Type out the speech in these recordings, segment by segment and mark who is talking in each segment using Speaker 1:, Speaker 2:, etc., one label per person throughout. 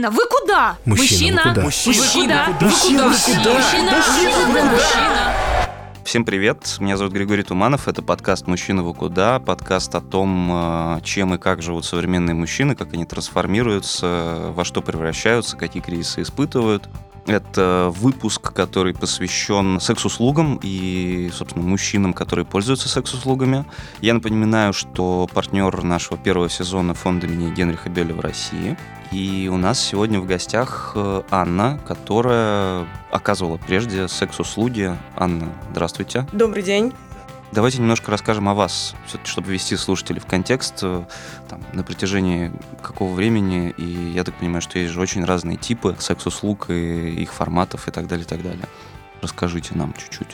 Speaker 1: Мужчина, вы куда?
Speaker 2: Мужчина, куда?
Speaker 1: Мужчина, вы куда?
Speaker 2: Вы куда?
Speaker 1: Мужчина,
Speaker 2: Мужчина,
Speaker 1: Мужчина,
Speaker 2: Мужчина,
Speaker 1: Мужчина.
Speaker 3: Всем привет, меня зовут Григорий Туманов, это подкаст «Мужчина вы куда?», подкаст о том, э, чем и как живут современные мужчины, как они трансформируются, во что превращаются, какие кризисы испытывают. Это выпуск, который посвящен секс-услугам и, собственно, мужчинам, которые пользуются секс-услугами. Я напоминаю, что партнер нашего первого сезона фонда имени Генриха Беля в России. И у нас сегодня в гостях э, Анна, которая оказывала прежде секс-услуги. Анна, здравствуйте.
Speaker 4: Добрый день.
Speaker 3: Давайте немножко расскажем о вас, чтобы ввести слушателей в контекст э, там, на протяжении какого времени. И я так понимаю, что есть же очень разные типы секс-услуг и их форматов и так далее, и так далее. Расскажите нам чуть-чуть.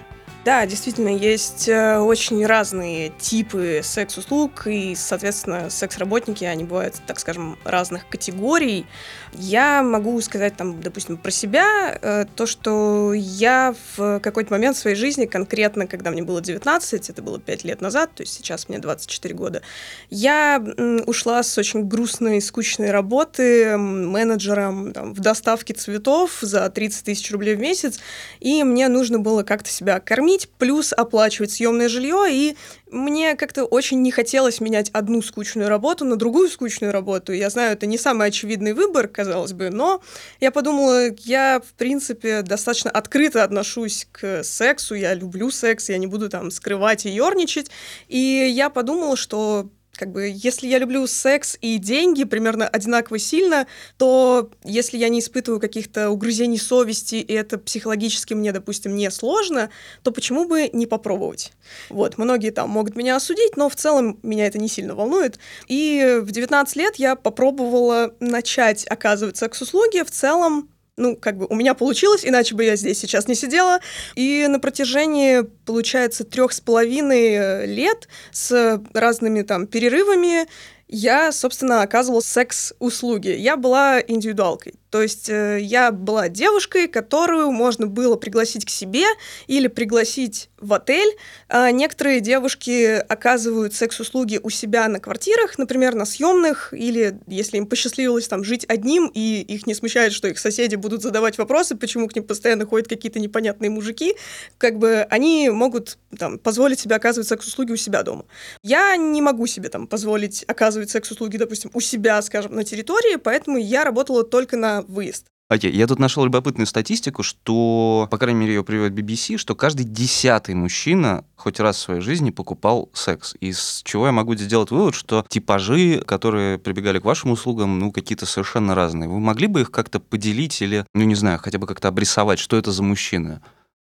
Speaker 4: Да, действительно, есть э, очень разные типы секс-услуг, и, соответственно, секс-работники, они бывают, так скажем, разных категорий. Я могу сказать, там, допустим, про себя, э, то, что я в какой-то момент в своей жизни, конкретно, когда мне было 19, это было 5 лет назад, то есть сейчас мне 24 года, я ушла с очень грустной, скучной работы менеджером там, в доставке цветов за 30 тысяч рублей в месяц, и мне нужно было как-то себя кормить, кормить, плюс оплачивать съемное жилье, и мне как-то очень не хотелось менять одну скучную работу на другую скучную работу. Я знаю, это не самый очевидный выбор, казалось бы, но я подумала, я, в принципе, достаточно открыто отношусь к сексу, я люблю секс, я не буду там скрывать и ерничать, и я подумала, что как бы, если я люблю секс и деньги примерно одинаково сильно, то если я не испытываю каких-то угрызений совести, и это психологически мне, допустим, не сложно, то почему бы не попробовать? Вот, многие там могут меня осудить, но в целом меня это не сильно волнует. И в 19 лет я попробовала начать оказывать секс-услуги. В целом ну, как бы у меня получилось, иначе бы я здесь сейчас не сидела. И на протяжении, получается, трех с половиной э, лет с разными там перерывами я, собственно, оказывала секс-услуги. Я была индивидуалкой. То есть э, я была девушкой, которую можно было пригласить к себе или пригласить в отель. А некоторые девушки оказывают секс-услуги у себя на квартирах, например, на съемных, или если им посчастливилось там жить одним, и их не смущает, что их соседи будут задавать вопросы, почему к ним постоянно ходят какие-то непонятные мужики, как бы они могут там позволить себе оказывать секс-услуги у себя дома. Я не могу себе там позволить оказывать секс-услуги, допустим, у себя, скажем, на территории, поэтому я работала только на выезд.
Speaker 3: Окей, okay. я тут нашел любопытную статистику, что, по крайней мере, ее приводит BBC, что каждый десятый мужчина хоть раз в своей жизни покупал секс. Из чего я могу сделать вывод, что типажи, которые прибегали к вашим услугам, ну, какие-то совершенно разные. Вы могли бы их как-то поделить или, ну, не знаю, хотя бы как-то обрисовать, что это за мужчины?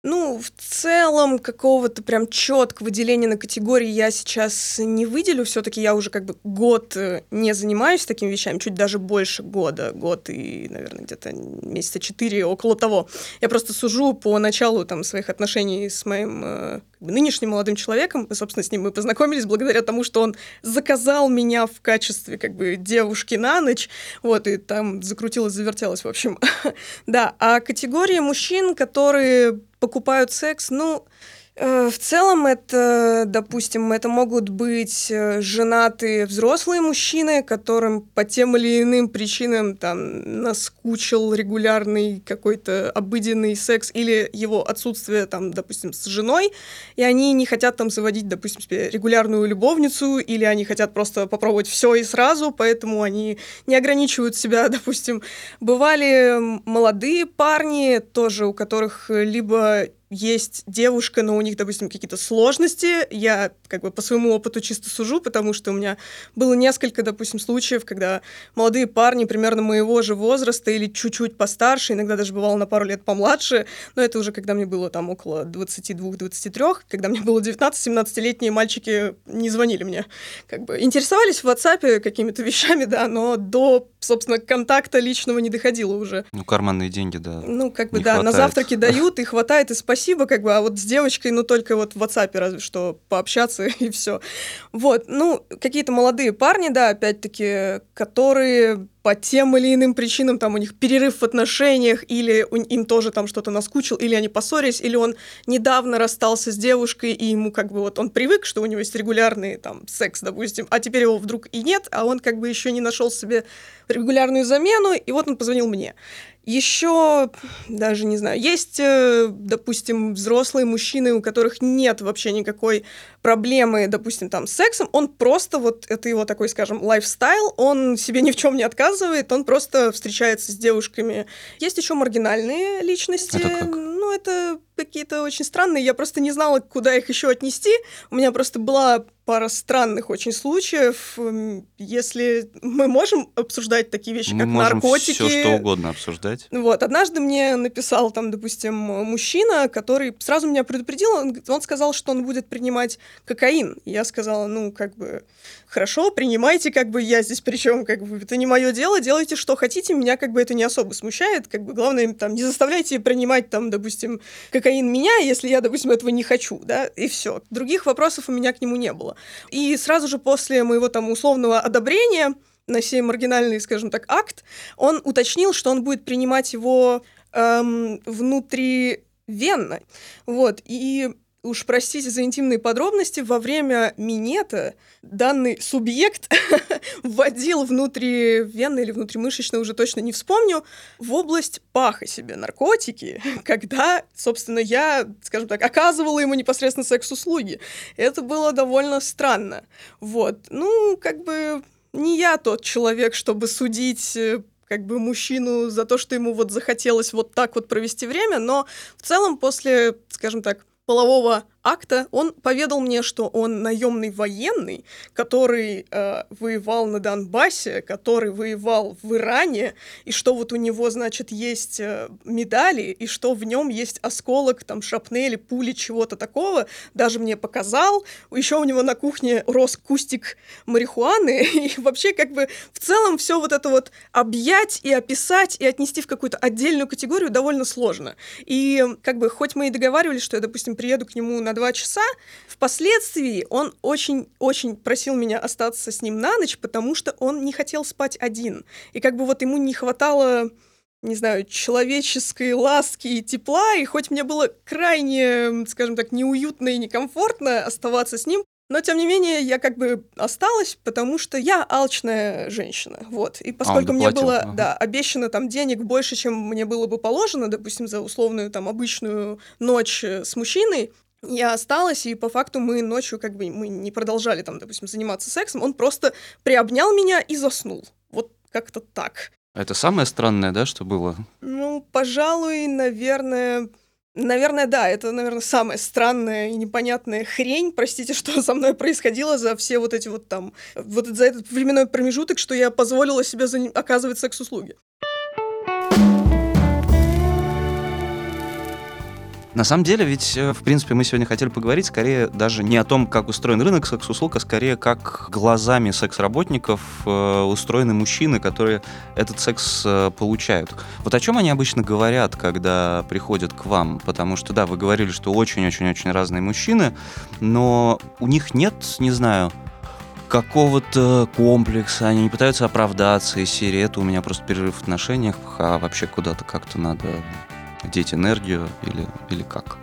Speaker 4: Ну, в целом, какого-то прям четкого выделения на категории я сейчас не выделю. Все-таки я уже как бы год э, не занимаюсь такими вещами, чуть даже больше года, год и, наверное, где-то месяца четыре, около того. Я просто сужу по началу там своих отношений с моим э, нынешним молодым человеком. И, собственно, с ним мы познакомились благодаря тому, что он заказал меня в качестве как бы девушки на ночь. Вот, и там закрутилось, завертелось, в общем. да, а категория мужчин, которые покупают секс, ну, в целом это, допустим, это могут быть э, женатые взрослые мужчины, которым по тем или иным причинам там наскучил регулярный какой-то обыденный секс или его отсутствие там, допустим, с женой, и они не хотят там заводить, допустим, себе регулярную любовницу, или они хотят просто попробовать все и сразу, поэтому они не ограничивают себя, допустим. Бывали молодые парни тоже, у которых либо есть девушка, но у них, допустим, какие-то сложности. Я как бы по своему опыту чисто сужу, потому что у меня было несколько, допустим, случаев, когда молодые парни примерно моего же возраста или чуть-чуть постарше, иногда даже бывало на пару лет помладше, но это уже когда мне было там около 22-23, когда мне было 19-17-летние мальчики не звонили мне. Как бы интересовались в WhatsApp какими-то вещами, да, но до, собственно, контакта личного не доходило уже.
Speaker 3: Ну, карманные деньги, да.
Speaker 4: Ну, как бы, да, хватает. на завтраки дают, и хватает, и спасибо спасибо, как бы, а вот с девочкой, ну, только вот в WhatsApp разве что пообщаться и все. Вот, ну, какие-то молодые парни, да, опять-таки, которые по тем или иным причинам там у них перерыв в отношениях, или им тоже там что-то наскучил, или они поссорились, или он недавно расстался с девушкой, и ему как бы вот он привык, что у него есть регулярный там секс, допустим, а теперь его вдруг и нет, а он как бы еще не нашел себе регулярную замену, и вот он позвонил мне. Еще, даже не знаю, есть, э, допустим, взрослые мужчины, у которых нет вообще никакой проблемы, допустим, там с сексом, он просто вот, это его такой, скажем, лайфстайл, он себе ни в чем не отказывает, он просто встречается с девушками. Есть еще маргинальные личности.
Speaker 3: Это как?
Speaker 4: Ну, это какие-то очень странные, я просто не знала, куда их еще отнести. У меня просто была пара странных очень случаев. Если мы можем обсуждать такие вещи,
Speaker 3: Мы
Speaker 4: как
Speaker 3: можем
Speaker 4: наркотики.
Speaker 3: все что угодно обсуждать.
Speaker 4: Вот, однажды мне написал там, допустим, мужчина, который сразу меня предупредил, он, он сказал, что он будет принимать кокаин. Я сказала, ну, как бы, хорошо, принимайте, как бы, я здесь причем, как бы, это не мое дело, делайте, что хотите, меня, как бы, это не особо смущает, как бы, главное, там, не заставляйте принимать, там, допустим, кокаин меня, если я, допустим, этого не хочу, да, и все. Других вопросов у меня к нему не было. И сразу же после моего, там, условного одобрения на сей маргинальный, скажем так, акт, он уточнил, что он будет принимать его эм, внутривенно. Вот, и уж простите за интимные подробности, во время минета данный субъект вводил внутривенно или внутримышечно, уже точно не вспомню, в область паха себе наркотики, когда, собственно, я, скажем так, оказывала ему непосредственно секс-услуги. Это было довольно странно. Вот. Ну, как бы не я тот человек, чтобы судить э, как бы мужчину за то, что ему вот захотелось вот так вот провести время, но в целом после, скажем так, полового акта он поведал мне, что он наемный военный, который э, воевал на Донбассе, который воевал в Иране, и что вот у него, значит, есть э, медали, и что в нем есть осколок, там, шапнели, пули, чего-то такого. Даже мне показал. Еще у него на кухне рос кустик марихуаны, и вообще как бы в целом все вот это вот объять и описать и отнести в какую-то отдельную категорию довольно сложно. И как бы хоть мы и договаривались, что я, допустим, приеду к нему на на два часа. Впоследствии он очень-очень просил меня остаться с ним на ночь, потому что он не хотел спать один. И как бы вот ему не хватало не знаю, человеческой ласки и тепла, и хоть мне было крайне, скажем так, неуютно и некомфортно оставаться с ним, но, тем не менее, я как бы осталась, потому что я алчная женщина, вот. И
Speaker 3: А,
Speaker 4: поскольку
Speaker 3: он
Speaker 4: мне было,
Speaker 3: ага.
Speaker 4: да, обещано там денег больше, чем мне было бы положено, допустим, за условную там обычную ночь э, с мужчиной, я осталась, и по факту мы ночью как бы мы не продолжали там, допустим, заниматься сексом, он просто приобнял меня и заснул. Вот как-то так.
Speaker 3: Это самое странное, да, что было?
Speaker 4: Ну, пожалуй, наверное... Наверное, да, это, наверное, самая странная и непонятная хрень, простите, что со мной происходило за все вот эти вот там, вот за этот временной промежуток, что я позволила себе заним- оказывать секс-услуги.
Speaker 3: На самом деле, ведь, э, в принципе, мы сегодня хотели поговорить скорее даже не о том, как устроен рынок секс-услуг, а скорее как глазами секс-работников э, устроены мужчины, которые этот секс э, получают. Вот о чем они обычно говорят, когда приходят к вам? Потому что, да, вы говорили, что очень-очень-очень разные мужчины, но у них нет, не знаю, какого-то комплекса, они не пытаются оправдаться из серии «это у меня просто перерыв в отношениях», а вообще куда-то как-то надо деть энергию или, или как?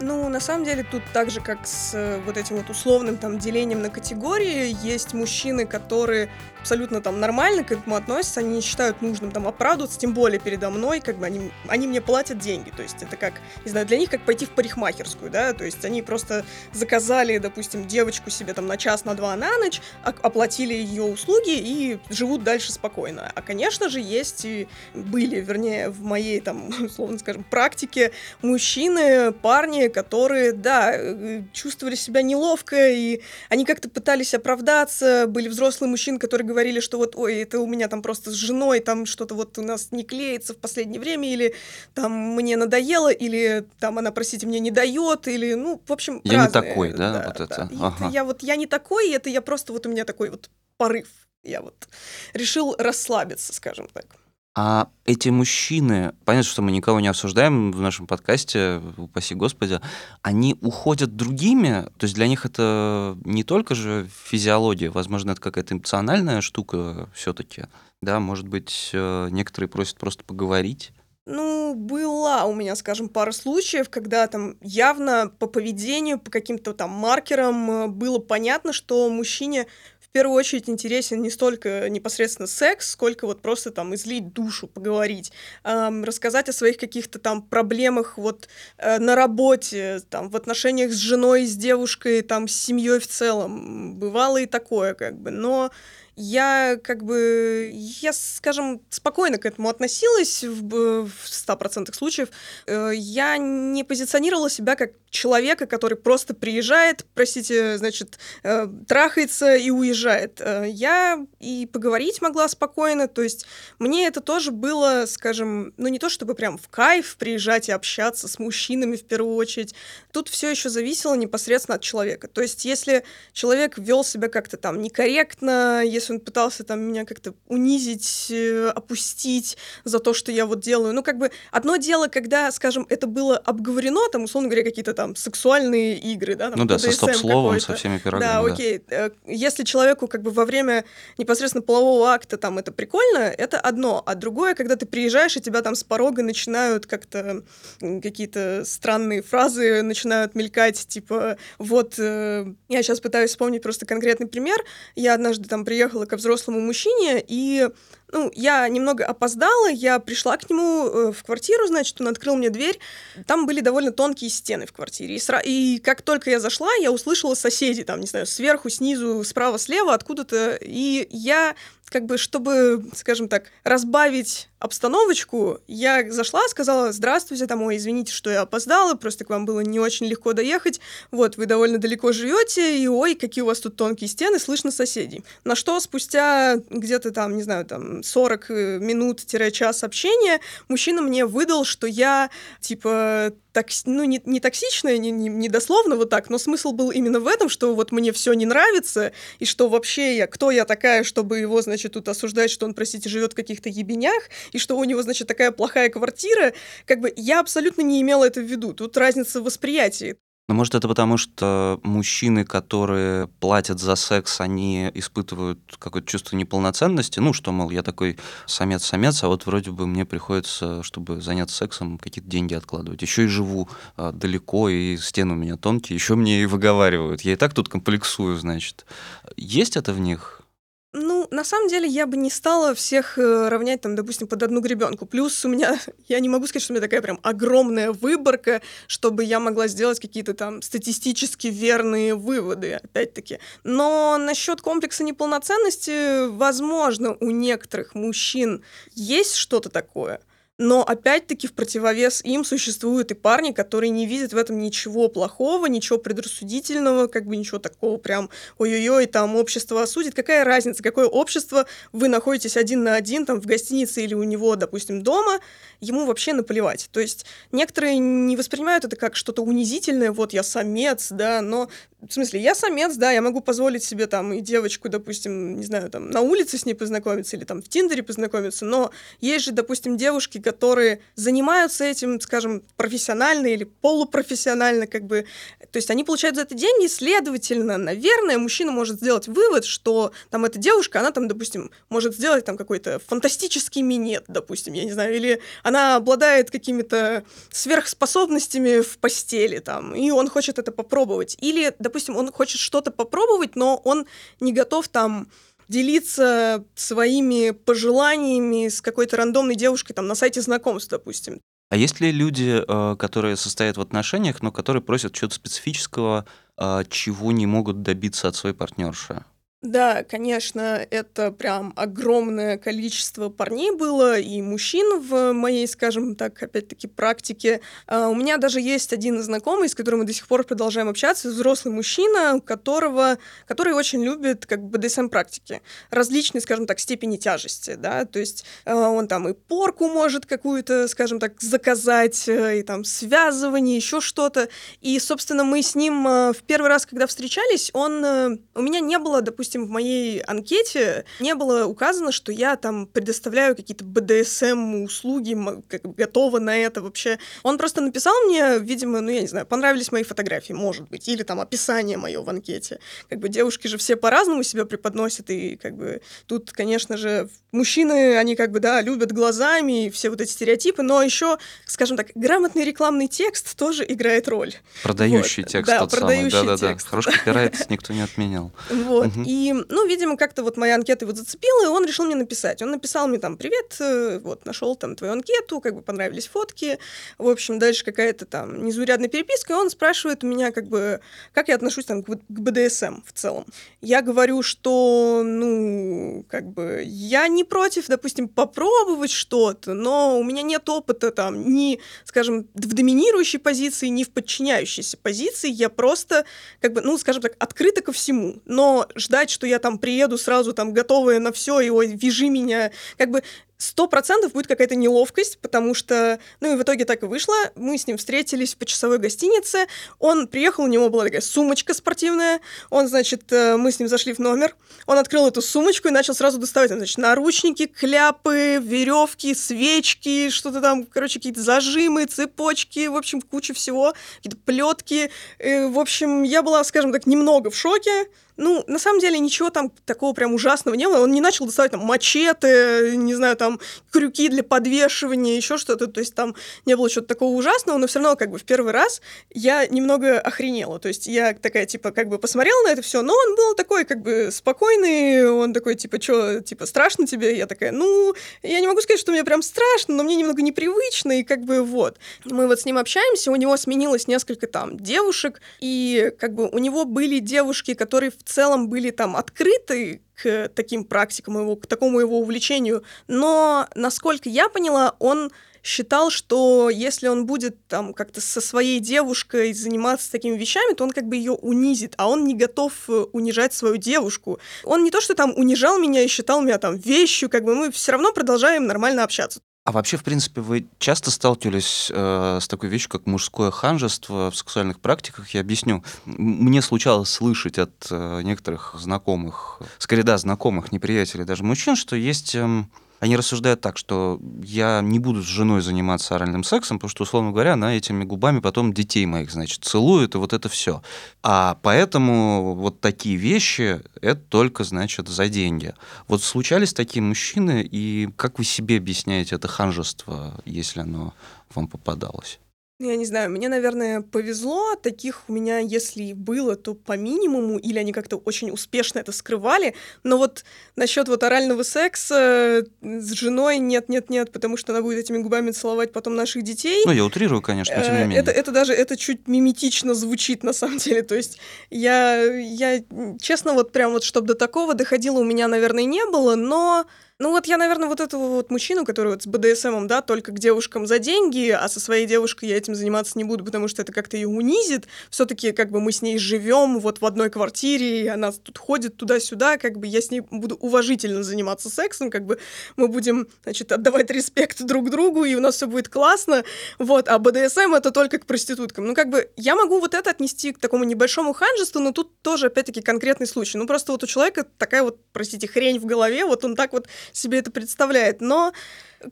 Speaker 4: Ну, на самом деле, тут так же, как с э, вот этим вот условным там делением на категории, есть мужчины, которые абсолютно там нормально к этому относятся, они не считают нужным там оправдываться, тем более передо мной, как бы они, они мне платят деньги, то есть это как, не знаю, для них как пойти в парикмахерскую, да, то есть они просто заказали, допустим, девочку себе там на час, на два, на ночь, оплатили ее услуги и живут дальше спокойно. А, конечно же, есть и были, вернее, в моей там, условно скажем, практике мужчины, парни, которые, да, э, чувствовали себя неловко, и они как-то пытались оправдаться, были взрослые мужчины, которые говорили, что вот, ой, это у меня там просто с женой, там что-то вот у нас не клеится в последнее время, или там мне надоело, или там она, простите, мне не дает, или, ну, в общем,
Speaker 3: Я не
Speaker 4: разные.
Speaker 3: такой, да, вот это?
Speaker 4: И
Speaker 3: Ага.
Speaker 4: я вот, я не такой, это я просто, вот у меня такой вот порыв. Я вот решил расслабиться, скажем так.
Speaker 3: А эти мужчины, понятно, что мы никого не обсуждаем в нашем подкасте, упаси господи, они уходят другими, то есть для них это не только же физиология, возможно, это какая-то эмоциональная штука все-таки, да, может быть, э, некоторые просят просто поговорить.
Speaker 4: Ну, была у меня, скажем, пара случаев, когда там явно по поведению, по каким-то там маркерам э, было понятно, что мужчине первую очередь интересен не столько непосредственно секс, сколько вот просто там излить душу, поговорить, эм, рассказать о своих каких-то там проблемах вот э, на работе, там в отношениях с женой, с девушкой, там с семьей в целом. Бывало и такое как бы, но я как бы, я, скажем, спокойно к этому относилась в, в 100% случаев. Э, я не позиционировала себя как человека, который просто приезжает, простите, значит, э, трахается и уезжает. Э, я и поговорить могла спокойно, то есть мне это тоже было, скажем, ну не то чтобы прям в кайф приезжать и общаться с мужчинами в первую очередь. Тут все еще зависело непосредственно от человека. То есть если человек вел себя как-то там некорректно, если он пытался там меня как-то унизить, э, опустить за то, что я вот делаю, ну как бы одно дело, когда, скажем, это было обговорено, там, условно говоря, какие-то там там сексуальные игры, да, там,
Speaker 3: ну да, со стоп-словом, со всеми пирогами.
Speaker 4: Да, окей. Да. Э, если человеку как бы во время непосредственно полового акта там это прикольно, это одно, а другое, когда ты приезжаешь и тебя там с порога начинают как-то какие-то странные фразы начинают мелькать, типа вот э, я сейчас пытаюсь вспомнить просто конкретный пример. Я однажды там приехала ко взрослому мужчине и ну, я немного опоздала, я пришла к нему э, в квартиру, значит, он открыл мне дверь. Там были довольно тонкие стены в квартире. И, сра... и как только я зашла, я услышала соседей, там, не знаю, сверху, снизу, справа, слева, откуда-то. И я как бы, чтобы, скажем так, разбавить обстановочку, я зашла, сказала, здравствуйте, там, ой, извините, что я опоздала, просто к вам было не очень легко доехать, вот, вы довольно далеко живете, и ой, какие у вас тут тонкие стены, слышно соседей. На что спустя где-то там, не знаю, там 40 э, минут-час общения мужчина мне выдал, что я, типа, так, ну, не, не токсичная, не, не, не дословно вот так, но смысл был именно в этом, что вот мне все не нравится, и что вообще я, кто я такая, чтобы его, значит, тут осуждать, что он, простите, живет в каких-то ебенях, и что у него, значит, такая плохая квартира, как бы я абсолютно не имела это в виду. Тут разница в восприятии.
Speaker 3: Ну, может, это потому, что мужчины, которые платят за секс, они испытывают какое-то чувство неполноценности. Ну, что, мол, я такой самец-самец, а вот вроде бы мне приходится, чтобы заняться сексом, какие-то деньги откладывать. Еще и живу а, далеко, и стены у меня тонкие, еще мне и выговаривают. Я и так тут комплексую, значит. Есть это в них?
Speaker 4: Ну, на самом деле, я бы не стала всех э, равнять, там, допустим, под одну гребенку. Плюс у меня, я не могу сказать, что у меня такая прям огромная выборка, чтобы я могла сделать какие-то там статистически верные выводы, опять-таки. Но насчет комплекса неполноценности, возможно, у некоторых мужчин есть что-то такое — но опять-таки в противовес им существуют и парни, которые не видят в этом ничего плохого, ничего предрассудительного, как бы ничего такого прям ой-ой-ой, там общество осудит. Какая разница, какое общество вы находитесь один на один там в гостинице или у него, допустим, дома, ему вообще наплевать. То есть некоторые не воспринимают это как что-то унизительное, вот я самец, да, но в смысле, я самец, да, я могу позволить себе там и девочку, допустим, не знаю, там на улице с ней познакомиться или там в Тиндере познакомиться, но есть же, допустим, девушки, которые занимаются этим, скажем, профессионально или полупрофессионально, как бы, то есть они получают за это деньги, следовательно, наверное, мужчина может сделать вывод, что там эта девушка, она там, допустим, может сделать там какой-то фантастический минет, допустим, я не знаю, или она обладает какими-то сверхспособностями в постели там, и он хочет это попробовать, или, допустим, допустим, он хочет что-то попробовать, но он не готов там делиться своими пожеланиями с какой-то рандомной девушкой там на сайте знакомств, допустим.
Speaker 3: А есть ли люди, э, которые состоят в отношениях, но которые просят чего-то специфического, э, чего не могут добиться от своей партнерши?
Speaker 4: Да, конечно, это прям огромное количество парней было и мужчин в моей, скажем так, опять-таки, практике. Uh, у меня даже есть один знакомый, с которым мы до сих пор продолжаем общаться, взрослый мужчина, которого, который очень любит как бы БДСМ-практики, различные, скажем так, степени тяжести, да, то есть uh, он там и порку может какую-то, скажем так, заказать, uh, и там связывание, еще что-то, и, собственно, мы с ним в первый раз, когда встречались, он, у меня не было, допустим, допустим, в моей анкете не было указано, что я там предоставляю какие-то бы готова на это вообще. Он просто написал мне, видимо, ну, я не знаю, понравились мои фотографии, может быть, или там описание мое в анкете. Как бы девушки же все по-разному себя преподносят, и как бы тут, конечно же, мужчины, они как бы, да, любят глазами, все вот эти стереотипы, но еще, скажем так, грамотный рекламный текст тоже играет роль.
Speaker 3: Продающий вот. текст
Speaker 4: да,
Speaker 3: тот
Speaker 4: продающий
Speaker 3: самый. Да, да,
Speaker 4: текст.
Speaker 3: да. Хороший копирайт никто не отменял.
Speaker 4: Вот. И, ну, видимо, как-то вот моя анкета его зацепила, и он решил мне написать. Он написал мне там, привет, э, вот, нашел там твою анкету, как бы понравились фотки. В общем, дальше какая-то там незаурядная переписка, и он спрашивает у меня, как бы, как я отношусь там к БДСМ в целом. Я говорю, что, ну, как бы, я не против, допустим, попробовать что-то, но у меня нет опыта там ни, скажем, в доминирующей позиции, ни в подчиняющейся позиции. Я просто, как бы, ну, скажем так, открыта ко всему. Но ждать, что я там приеду сразу там готовая на все, и ой, вяжи меня, как бы сто процентов будет какая-то неловкость, потому что, ну и в итоге так и вышло. Мы с ним встретились в почасовой гостинице. Он приехал, у него была такая сумочка спортивная. Он, значит, э, мы с ним зашли в номер. Он открыл эту сумочку и начал сразу доставать, значит, наручники, кляпы, веревки, свечки, что-то там, короче, какие-то зажимы, цепочки, в общем, куча всего, какие-то плетки. В общем, я была, скажем так, немного в шоке. Ну, на самом деле, ничего там такого прям ужасного не было. Он не начал доставать там мачете, не знаю, там крюки для подвешивания, еще что-то. То есть там не было чего-то такого ужасного, но все равно как бы в первый раз я немного охренела. То есть я такая, типа, как бы посмотрела на это все, но он был такой, как бы, спокойный, он такой, типа, что, типа, страшно тебе? Я такая, ну, я не могу сказать, что мне прям страшно, но мне немного непривычно, и как бы вот. Мы вот с ним общаемся, у него сменилось несколько там девушек, и как бы у него были девушки, которые в целом были там открыты к таким практикам, его, к такому его увлечению. Но, насколько я поняла, он считал, что если он будет там как-то со своей девушкой заниматься такими вещами, то он как бы ее унизит, а он не готов э, унижать свою девушку. Он не то, что там унижал меня и считал меня там вещью, как бы мы все равно продолжаем нормально общаться.
Speaker 3: А вообще, в принципе, вы часто сталкивались э, с такой вещью, как мужское ханжество в сексуальных практиках? Я объясню. Мне случалось слышать от э, некоторых знакомых, скорее, да, знакомых, неприятелей даже мужчин, что есть... Э, они рассуждают так, что я не буду с женой заниматься оральным сексом, потому что, условно говоря, она этими губами потом детей моих, значит, целует, и вот это все. А поэтому вот такие вещи — это только, значит, за деньги. Вот случались такие мужчины, и как вы себе объясняете это ханжество, если оно вам попадалось?
Speaker 4: Ну, я не знаю, мне, наверное, повезло. Таких у меня, если и было, то по минимуму, или они как-то очень успешно это скрывали. Но вот насчет вот орального секса с женой нет-нет-нет, потому что она будет этими губами целовать потом наших детей.
Speaker 3: Ну, я утрирую, конечно, но тем не
Speaker 4: э,
Speaker 3: менее.
Speaker 4: Это, это даже, это чуть миметично звучит на самом деле. То есть я, я честно, вот прям вот, чтобы до такого доходило, у меня, наверное, не было, но ну вот я, наверное, вот этого вот мужчину, который вот с БДСМом, да, только к девушкам за деньги, а со своей девушкой я этим заниматься не буду, потому что это как-то ее унизит. Все-таки как бы мы с ней живем вот в одной квартире, и она тут ходит туда-сюда, как бы я с ней буду уважительно заниматься сексом, как бы мы будем, значит, отдавать респект друг другу, и у нас все будет классно. Вот, а БДСМ это только к проституткам. Ну как бы я могу вот это отнести к такому небольшому ханжеству, но тут тоже опять-таки конкретный случай. Ну просто вот у человека такая вот, простите, хрень в голове, вот он так вот себе это представляет. Но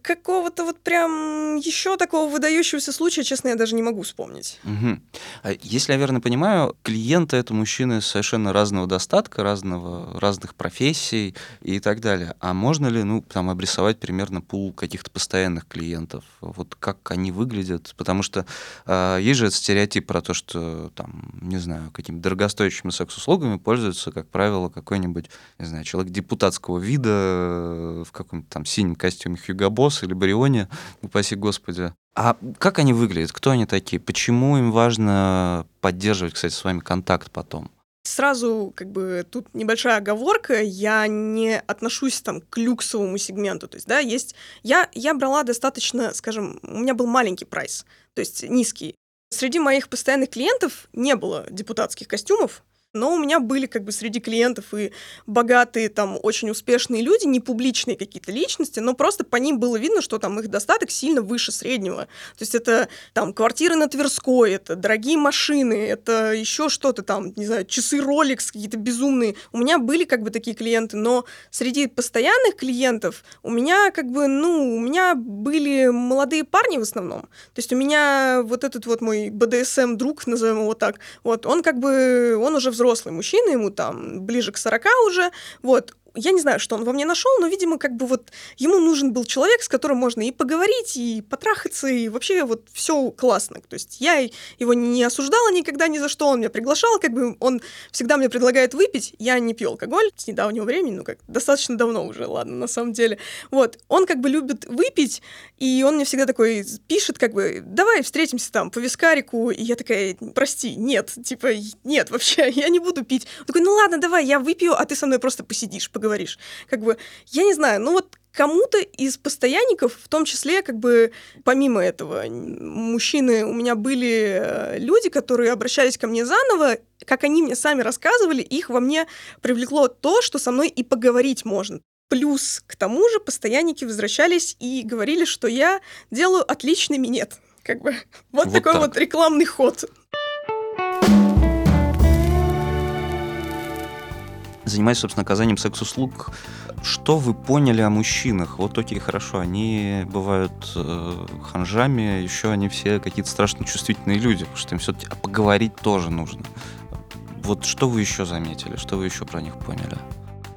Speaker 4: какого-то вот прям еще такого выдающегося случая, честно, я даже не могу вспомнить.
Speaker 3: Угу. Если я верно понимаю, клиенты это мужчины совершенно разного достатка, разного, разных профессий и так далее. А можно ли, ну, там, обрисовать примерно пул каких-то постоянных клиентов? Вот как они выглядят? Потому что э, есть же этот стереотип про то, что, там, не знаю, какими-то дорогостоящими секс-услугами пользуется, как правило, какой-нибудь, не знаю, человек депутатского вида в каком-то там синем костюме Хьюго Босс или Барионе, упаси господи. А как они выглядят? Кто они такие? Почему им важно поддерживать, кстати, с вами контакт потом?
Speaker 4: Сразу, как бы, тут небольшая оговорка, я не отношусь там к люксовому сегменту, то есть, да, есть... Я, я брала достаточно, скажем, у меня был маленький прайс, то есть низкий. Среди моих постоянных клиентов не было депутатских костюмов, Но у меня были как бы среди клиентов и богатые, там, очень успешные люди, не публичные какие-то личности, но просто по ним было видно, что там их достаток сильно выше среднего. То есть это там квартиры на Тверской, это дорогие машины, это еще что-то там, не знаю, часы Rolex какие-то безумные. У меня были как бы такие клиенты, но среди постоянных клиентов у меня как бы, ну, у меня были молодые парни в основном. То есть у меня вот этот вот мой БДСМ-друг, назовем его так, вот, он как бы, он уже взрослый мужчина, ему там ближе к 40 уже, вот, я не знаю, что он во мне нашел, но, видимо, как бы вот ему нужен был человек, с которым можно и поговорить, и потрахаться, и вообще вот все классно. То есть я его не осуждала никогда ни за что, он меня приглашал, как бы он всегда мне предлагает выпить, я не пью алкоголь с недавнего времени, ну как, достаточно давно уже, ладно, на самом деле. Вот, он как бы любит выпить, и он мне всегда такой пишет, как бы, давай встретимся там по вискарику, и я такая, прости, нет, типа, нет, вообще, я не буду пить. Он такой, ну ладно, давай, я выпью, а ты со мной просто посидишь, говоришь. Как бы, я не знаю, ну вот кому-то из постоянников, в том числе, как бы, помимо этого, мужчины, у меня были э, люди, которые обращались ко мне заново, как они мне сами рассказывали, их во мне привлекло то, что со мной и поговорить можно. Плюс к тому же постоянники возвращались и говорили, что я делаю отличный минет. Как бы вот, вот такой так. вот рекламный ход.
Speaker 3: Занимаясь, собственно, оказанием секс-услуг, что вы поняли о мужчинах? Вот окей, хорошо, они бывают э, ханжами, еще они все какие-то страшно чувствительные люди, потому что им все-таки поговорить тоже нужно. Вот что вы еще заметили, что вы еще про них поняли?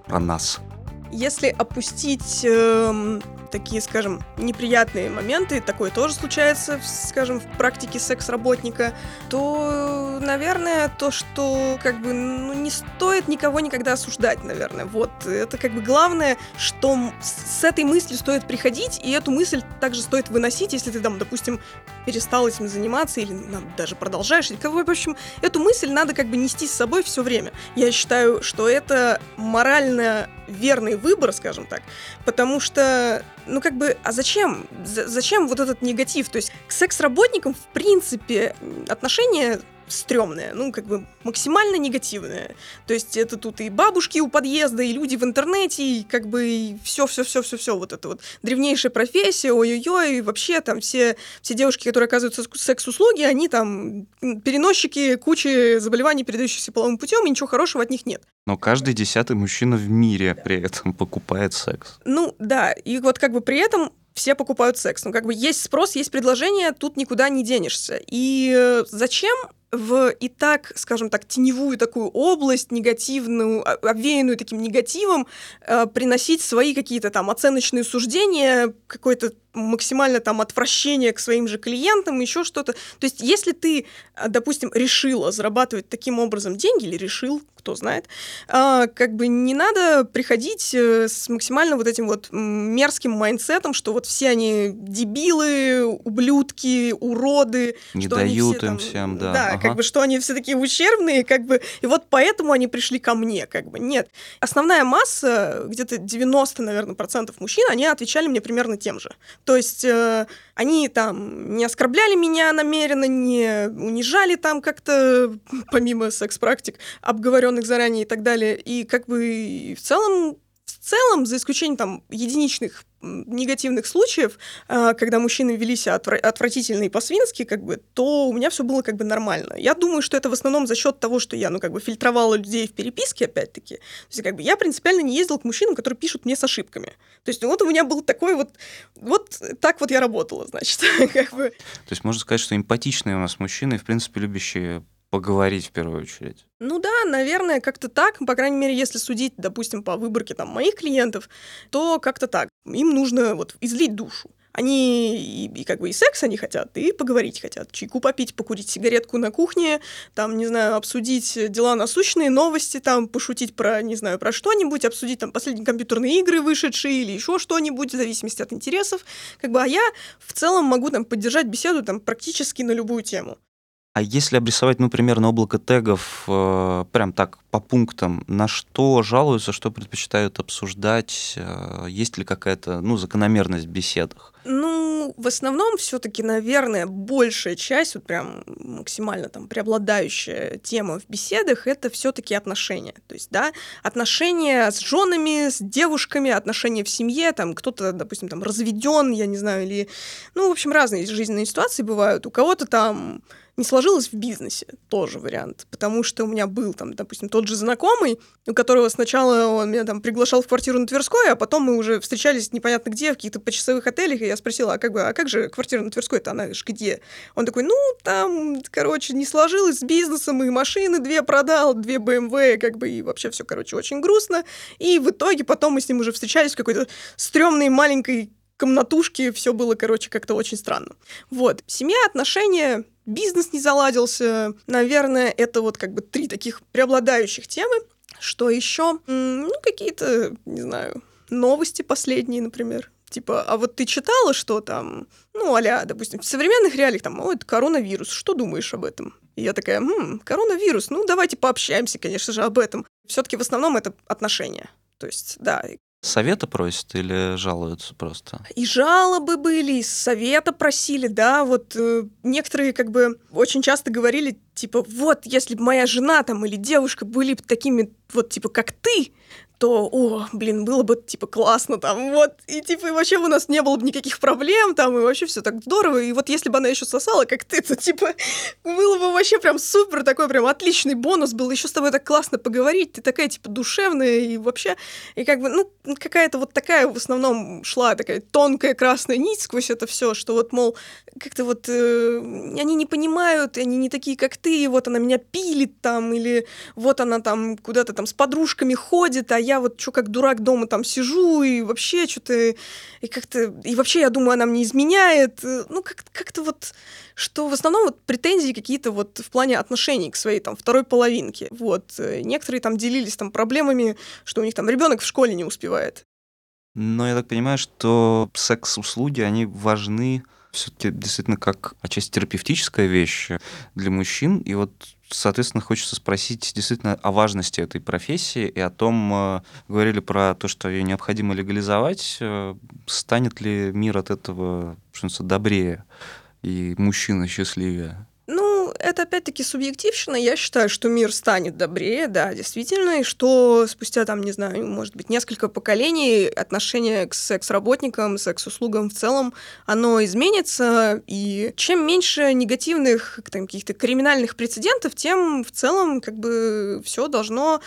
Speaker 3: Про нас.
Speaker 4: Если опустить э, такие, скажем, неприятные моменты, такое тоже случается, скажем, в практике секс-работника, то, наверное, то, что как бы ну, не стоит никого никогда осуждать, наверное. Вот, это как бы главное, что с этой мыслью стоит приходить, и эту мысль также стоит выносить, если ты там, допустим, перестал этим заниматься или ну, даже продолжаешь. В общем, эту мысль надо как бы нести с собой все время. Я считаю, что это морально верный выбор, скажем так, потому что, ну как бы, а зачем? З- зачем вот этот негатив? То есть к секс-работникам, в принципе, отношение стрёмное, ну, как бы максимально негативное. То есть это тут и бабушки у подъезда, и люди в интернете, и как бы все-все-все-все-все, вот это вот древнейшая профессия, ой-ой-ой, и вообще там все, все девушки, которые оказываются секс-услуги, они там переносчики кучи заболеваний, передающихся половым путем, и ничего хорошего от них нет.
Speaker 3: Но каждый десятый мужчина в мире при этом покупает секс.
Speaker 4: Ну, да, и вот как бы при этом все покупают секс. Ну, как бы есть спрос, есть предложение, тут никуда не денешься. И э, зачем в и так, скажем так, теневую такую область, негативную, обвеянную таким негативом, э, приносить свои какие-то там оценочные суждения, какой-то максимально там отвращение к своим же клиентам, еще что-то. То есть, если ты, э, допустим, решила зарабатывать таким образом деньги, или решил, кто знает, а, как бы не надо приходить э, с максимально вот этим вот мерзким mindset ом, что вот все они дебилы, ублюдки, уроды.
Speaker 3: Не
Speaker 4: что
Speaker 3: дают
Speaker 4: все,
Speaker 3: им
Speaker 4: там,
Speaker 3: всем, да.
Speaker 4: Да,
Speaker 3: ага.
Speaker 4: как бы, что они все такие ущербные, как бы, и вот поэтому они пришли ко мне, как бы, нет. Основная масса, где-то 90, наверное, процентов мужчин, они отвечали мне примерно тем же. То есть э, они там не оскорбляли меня намеренно, не унижали там как-то, помимо секс-практик, обговорен запланированных заранее и так далее. И как бы в целом в целом, за исключением там единичных негативных случаев, а, когда мужчины вели себя отвра- отвратительно и по-свински, как бы, то у меня все было как бы нормально. Я думаю, что это в основном за счет того, что я, ну, как бы фильтровала людей в переписке, опять-таки. То есть, как бы, я принципиально не ездила к мужчинам, которые пишут мне с ошибками. То есть, вот у меня был такой вот, вот так вот я работала, значит, как бы.
Speaker 3: То есть, можно сказать, что эмпатичные у нас мужчины, в принципе, любящие поговорить в первую очередь.
Speaker 4: Ну да, наверное, как-то так. По крайней мере, если судить, допустим, по выборке там моих клиентов, то как-то так. Им нужно вот излить душу. Они и, и как бы и секс они хотят, и поговорить хотят. Чайку попить, покурить сигаретку на кухне, там, не знаю, обсудить дела насущные, новости, там, пошутить про, не знаю, про что-нибудь, обсудить там последние компьютерные игры вышедшие или еще что-нибудь, в зависимости от интересов. Как бы, а я в целом могу там поддержать беседу там практически на любую тему.
Speaker 3: А если обрисовать, ну, примерно облако тегов, э, прям так по пунктам, на что жалуются, что предпочитают обсуждать, э, есть ли какая-то, ну, закономерность в беседах?
Speaker 4: Ну, в основном все-таки, наверное, большая часть, вот прям максимально там преобладающая тема в беседах, это все-таки отношения. То есть, да, отношения с женами, с девушками, отношения в семье, там кто-то, допустим, там разведен, я не знаю, или, ну, в общем, разные жизненные ситуации бывают. У кого-то там не сложилось в бизнесе, тоже вариант. Потому что у меня был там, допустим, тот же знакомый, у которого сначала он меня там приглашал в квартиру на Тверской, а потом мы уже встречались непонятно где, в каких-то почасовых отелях, и я спросила, а как бы, а как же квартира на Тверской-то, она же где? Он такой, ну, там, короче, не сложилось с бизнесом, и машины две продал, две BMW, как бы, и вообще все, короче, очень грустно. И в итоге потом мы с ним уже встречались в какой-то стрёмной маленькой комнатушке, все было, короче, как-то очень странно. Вот, семья, отношения, бизнес не заладился. Наверное, это вот как бы три таких преобладающих темы. Что еще? Ну, какие-то, не знаю, новости последние, например. Типа, а вот ты читала, что там, ну, а допустим, в современных реалиях там, о, это коронавирус, что думаешь об этом? И я такая, м коронавирус, ну, давайте пообщаемся, конечно же, об этом. Все-таки в основном это отношения. То есть, да,
Speaker 3: Совета просят или жалуются просто?
Speaker 4: И жалобы были, и совета просили, да, вот э, некоторые как бы очень часто говорили, типа, вот, если бы моя жена там или девушка были бы такими вот, типа, как ты, то, о, блин, было бы, типа, классно там, вот, и, типа, и вообще у нас не было бы никаких проблем там, и вообще все так здорово, и вот если бы она еще сосала, как ты, то, типа, было бы вообще прям супер, такой прям отличный бонус был, еще с тобой так классно поговорить, ты такая, типа, душевная, и вообще, и как бы, ну, какая-то вот такая в основном шла такая тонкая красная нить сквозь это все, что вот, мол, как-то вот э, они не понимают, они не такие, как ты, и вот она меня пилит там, или вот она там куда-то там с подружками ходит, а я вот что как дурак дома там сижу, и вообще что-то, и как-то, и вообще я думаю, она мне изменяет, ну как- как-то вот, что в основном вот претензии какие-то вот в плане отношений к своей там второй половинке, вот. Некоторые там делились там проблемами, что у них там ребенок в школе не успевает.
Speaker 3: Но я так понимаю, что секс-услуги, они важны все-таки действительно как отчасти терапевтическая вещь для мужчин. И вот, соответственно, хочется спросить действительно о важности этой профессии и о том, э, говорили про то, что ее необходимо легализовать. Э, станет ли мир от этого что добрее и мужчина счастливее?
Speaker 4: Это опять-таки субъективщина. Я считаю, что мир станет добрее, да, действительно, и что спустя там, не знаю, может быть, несколько поколений отношение к секс-работникам, секс-услугам в целом, оно изменится, и чем меньше негативных там, каких-то криминальных прецедентов, тем в целом как бы все должно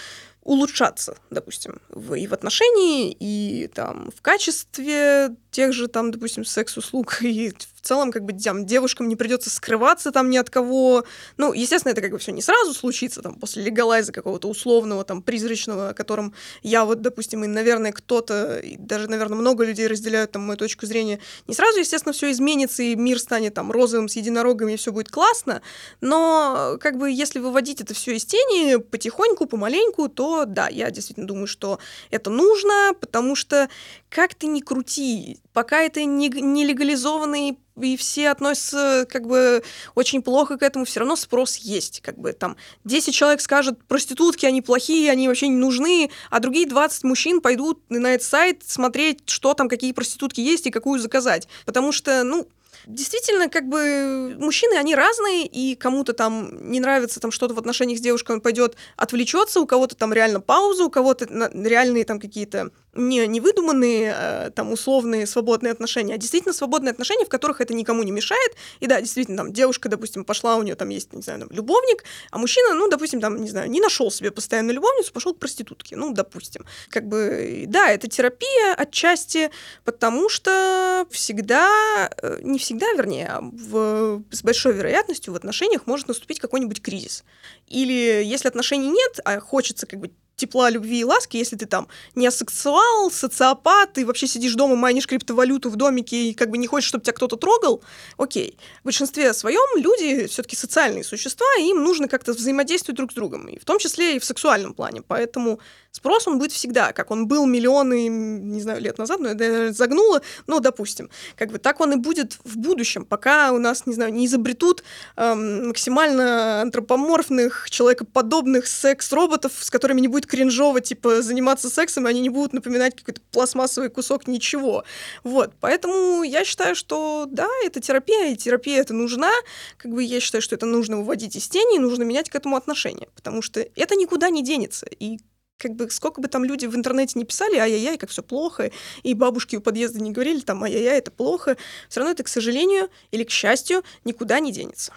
Speaker 4: улучшаться, допустим, в, и в отношении, и там в качестве тех же там, допустим, секс-услуг, и целом, как бы, там, девушкам не придется скрываться там ни от кого. Ну, естественно, это как бы все не сразу случится, там, после легалайза какого-то условного, там, призрачного, о котором я вот, допустим, и, наверное, кто-то, и даже, наверное, много людей разделяют там мою точку зрения. Не сразу, естественно, все изменится, и мир станет там розовым с единорогами, и все будет классно, но, как бы, если выводить это все из тени потихоньку, помаленьку, то, да, я действительно думаю, что это нужно, потому что, как ты ни крути, пока это не, не легализованный и все относятся как бы очень плохо к этому, все равно спрос есть. Как бы там 10 человек скажут, проститутки, они плохие, они вообще не нужны, а другие 20 мужчин пойдут на этот сайт смотреть, что там, какие проститутки есть и какую заказать. Потому что, ну, Действительно, как бы мужчины, они разные, и кому-то там не нравится там что-то в отношениях с девушкой, он пойдет отвлечется, у кого-то там реально пауза, у кого-то реальные там какие-то не, не выдуманные, а, там, условные свободные отношения, а действительно свободные отношения, в которых это никому не мешает. И да, действительно, там, девушка, допустим, пошла, у нее там есть, не знаю, там, любовник, а мужчина, ну, допустим, там, не знаю, не нашел себе постоянную любовницу, пошел к проститутке, ну, допустим. Как бы, да, это терапия отчасти, потому что всегда, э, не всегда, вернее, а в, с большой вероятностью в отношениях может наступить какой-нибудь кризис. Или если отношений нет, а хочется как бы тепла, любви и ласки, если ты там не асексуал, социопат, ты вообще сидишь дома, майнишь криптовалюту в домике и как бы не хочешь, чтобы тебя кто-то трогал, окей. В большинстве своем люди все-таки социальные существа, и им нужно как-то взаимодействовать друг с другом, и в том числе и в сексуальном плане. Поэтому спрос он будет всегда, как он был миллионы, не знаю, лет назад, но я загнула, но допустим. Как бы так он и будет в будущем, пока у нас, не знаю, не изобретут эм, максимально антропоморфных, человекоподобных секс-роботов, с которыми не будет кринжово, типа, заниматься сексом, и они не будут напоминать какой-то пластмассовый кусок ничего. Вот, поэтому я считаю, что да, это терапия, и терапия это нужна. Как бы я считаю, что это нужно выводить из тени, и нужно менять к этому отношение, потому что это никуда не денется. И как бы сколько бы там люди в интернете не писали, ай-яй-яй, как все плохо, и бабушки у подъезда не говорили, там, ай-яй-яй, это плохо, все равно это, к сожалению или к счастью, никуда не денется.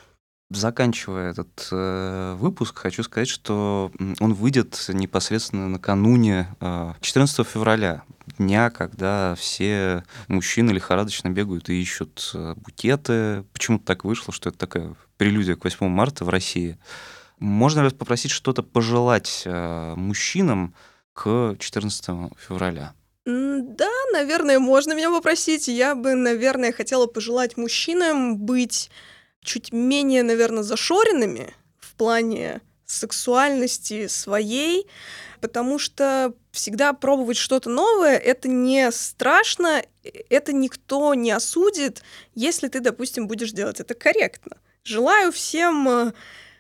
Speaker 3: Заканчивая этот э, выпуск, хочу сказать, что он выйдет непосредственно накануне э, 14 февраля, дня, когда все мужчины лихорадочно бегают и ищут э, букеты. Почему-то так вышло, что это такая прелюдия к 8 марта в России. Можно ли попросить что-то пожелать э, мужчинам к 14 февраля?
Speaker 4: Да, наверное, можно меня попросить. Я бы, наверное, хотела пожелать мужчинам быть чуть менее, наверное, зашоренными в плане сексуальности своей, потому что всегда пробовать что-то новое — это не страшно, это никто не осудит, если ты, допустим, будешь делать это корректно. Желаю всем э,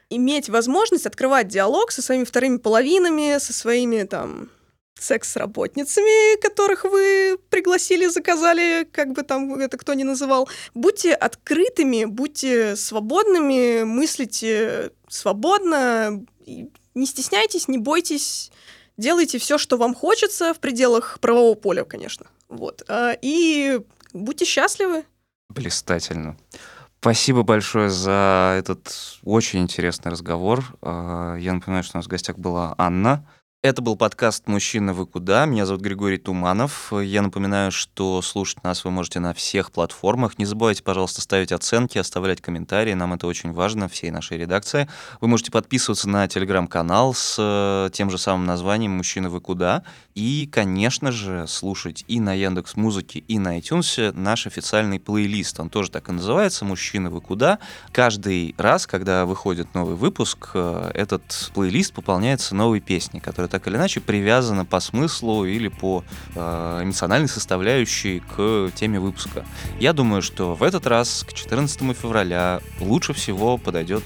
Speaker 4: иметь возможность открывать диалог со своими вторыми половинами, со своими там секс-работницами, которых вы пригласили, заказали, как бы там это кто ни называл. Будьте открытыми, будьте свободными, мыслите свободно, не стесняйтесь, не бойтесь, делайте все, что вам хочется в пределах правового поля, конечно. Вот. А, и будьте счастливы.
Speaker 3: Блистательно. Спасибо большое за этот очень интересный разговор. А, я напоминаю, что у нас в гостях была Анна, это был подкаст «Мужчина, вы куда?». Меня зовут Григорий Туманов. Я напоминаю, что слушать нас вы можете на всех платформах. Не забывайте, пожалуйста, ставить оценки, оставлять комментарии. Нам это очень важно, всей нашей редакции. Вы можете подписываться на телеграм-канал с э, тем же самым названием «Мужчина, вы куда?». И, конечно же, слушать и на Яндекс Музыке, и на iTunes наш официальный плейлист. Он тоже так и называется «Мужчина, вы куда?». Каждый раз, когда выходит новый выпуск, э, этот плейлист пополняется новой песней, которая так или иначе привязана по смыслу или по э, эмоциональной составляющей к теме выпуска. Я думаю, что в этот раз, к 14 февраля, лучше всего подойдет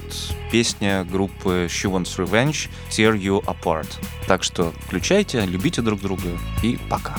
Speaker 3: песня группы She Wants Revenge Tear You Apart. Так что включайте, любите друг друга и пока.